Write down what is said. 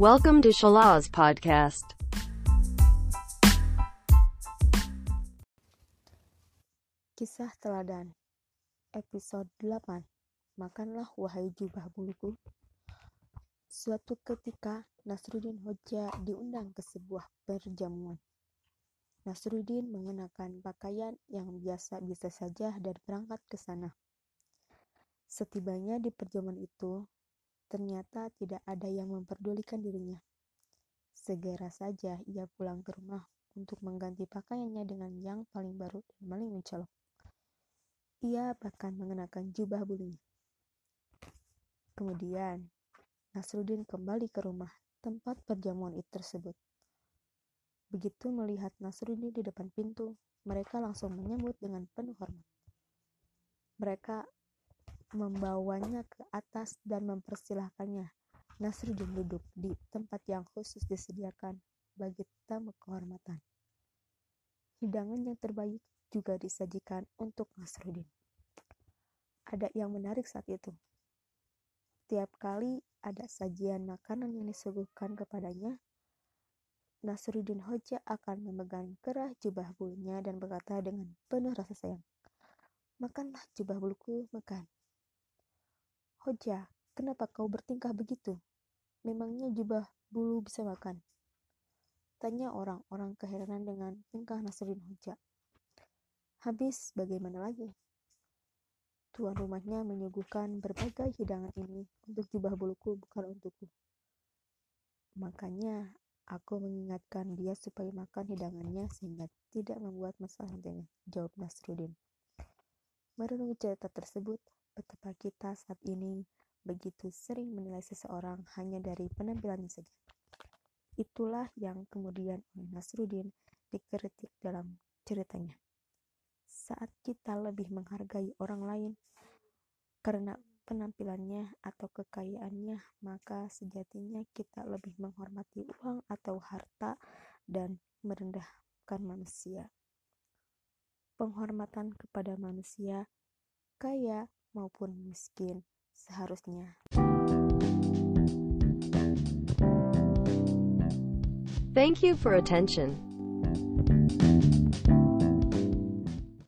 Welcome to Shalaz Podcast. Kisah Teladan Episode 8 Makanlah wahai jubah buluku Suatu ketika Nasruddin Hoja diundang ke sebuah perjamuan. Nasruddin mengenakan pakaian yang biasa-biasa saja dan berangkat ke sana. Setibanya di perjamuan itu, ternyata tidak ada yang memperdulikan dirinya. Segera saja ia pulang ke rumah untuk mengganti pakaiannya dengan yang paling baru dan paling mencolok. Ia bahkan mengenakan jubah bulunya. Kemudian, Nasruddin kembali ke rumah tempat perjamuan itu tersebut. Begitu melihat Nasruddin di depan pintu, mereka langsung menyambut dengan penuh hormat. Mereka membawanya ke atas dan mempersilahkannya. Nasruddin duduk di tempat yang khusus disediakan bagi tamu kehormatan. Hidangan yang terbaik juga disajikan untuk Nasruddin. Ada yang menarik saat itu. Tiap kali ada sajian makanan yang disuguhkan kepadanya, Nasruddin Hoja akan memegang kerah jubah bulunya dan berkata dengan penuh rasa sayang, Makanlah jubah buluku, makan. Hoja, kenapa kau bertingkah begitu? Memangnya jubah bulu bisa makan? Tanya orang-orang keheranan dengan tingkah Nasruddin Hoja. Habis bagaimana lagi? Tuan rumahnya menyuguhkan berbagai hidangan ini untuk jubah buluku bukan untukku. Makanya aku mengingatkan dia supaya makan hidangannya sehingga tidak membuat masalah nantinya, jawab Nasruddin. Merenungi cerita tersebut, betapa kita saat ini begitu sering menilai seseorang hanya dari penampilannya saja. Itulah yang kemudian oleh Nasruddin dikritik dalam ceritanya. Saat kita lebih menghargai orang lain karena penampilannya atau kekayaannya, maka sejatinya kita lebih menghormati uang atau harta dan merendahkan manusia. Penghormatan kepada manusia, kaya maupun miskin, seharusnya. Thank you for attention.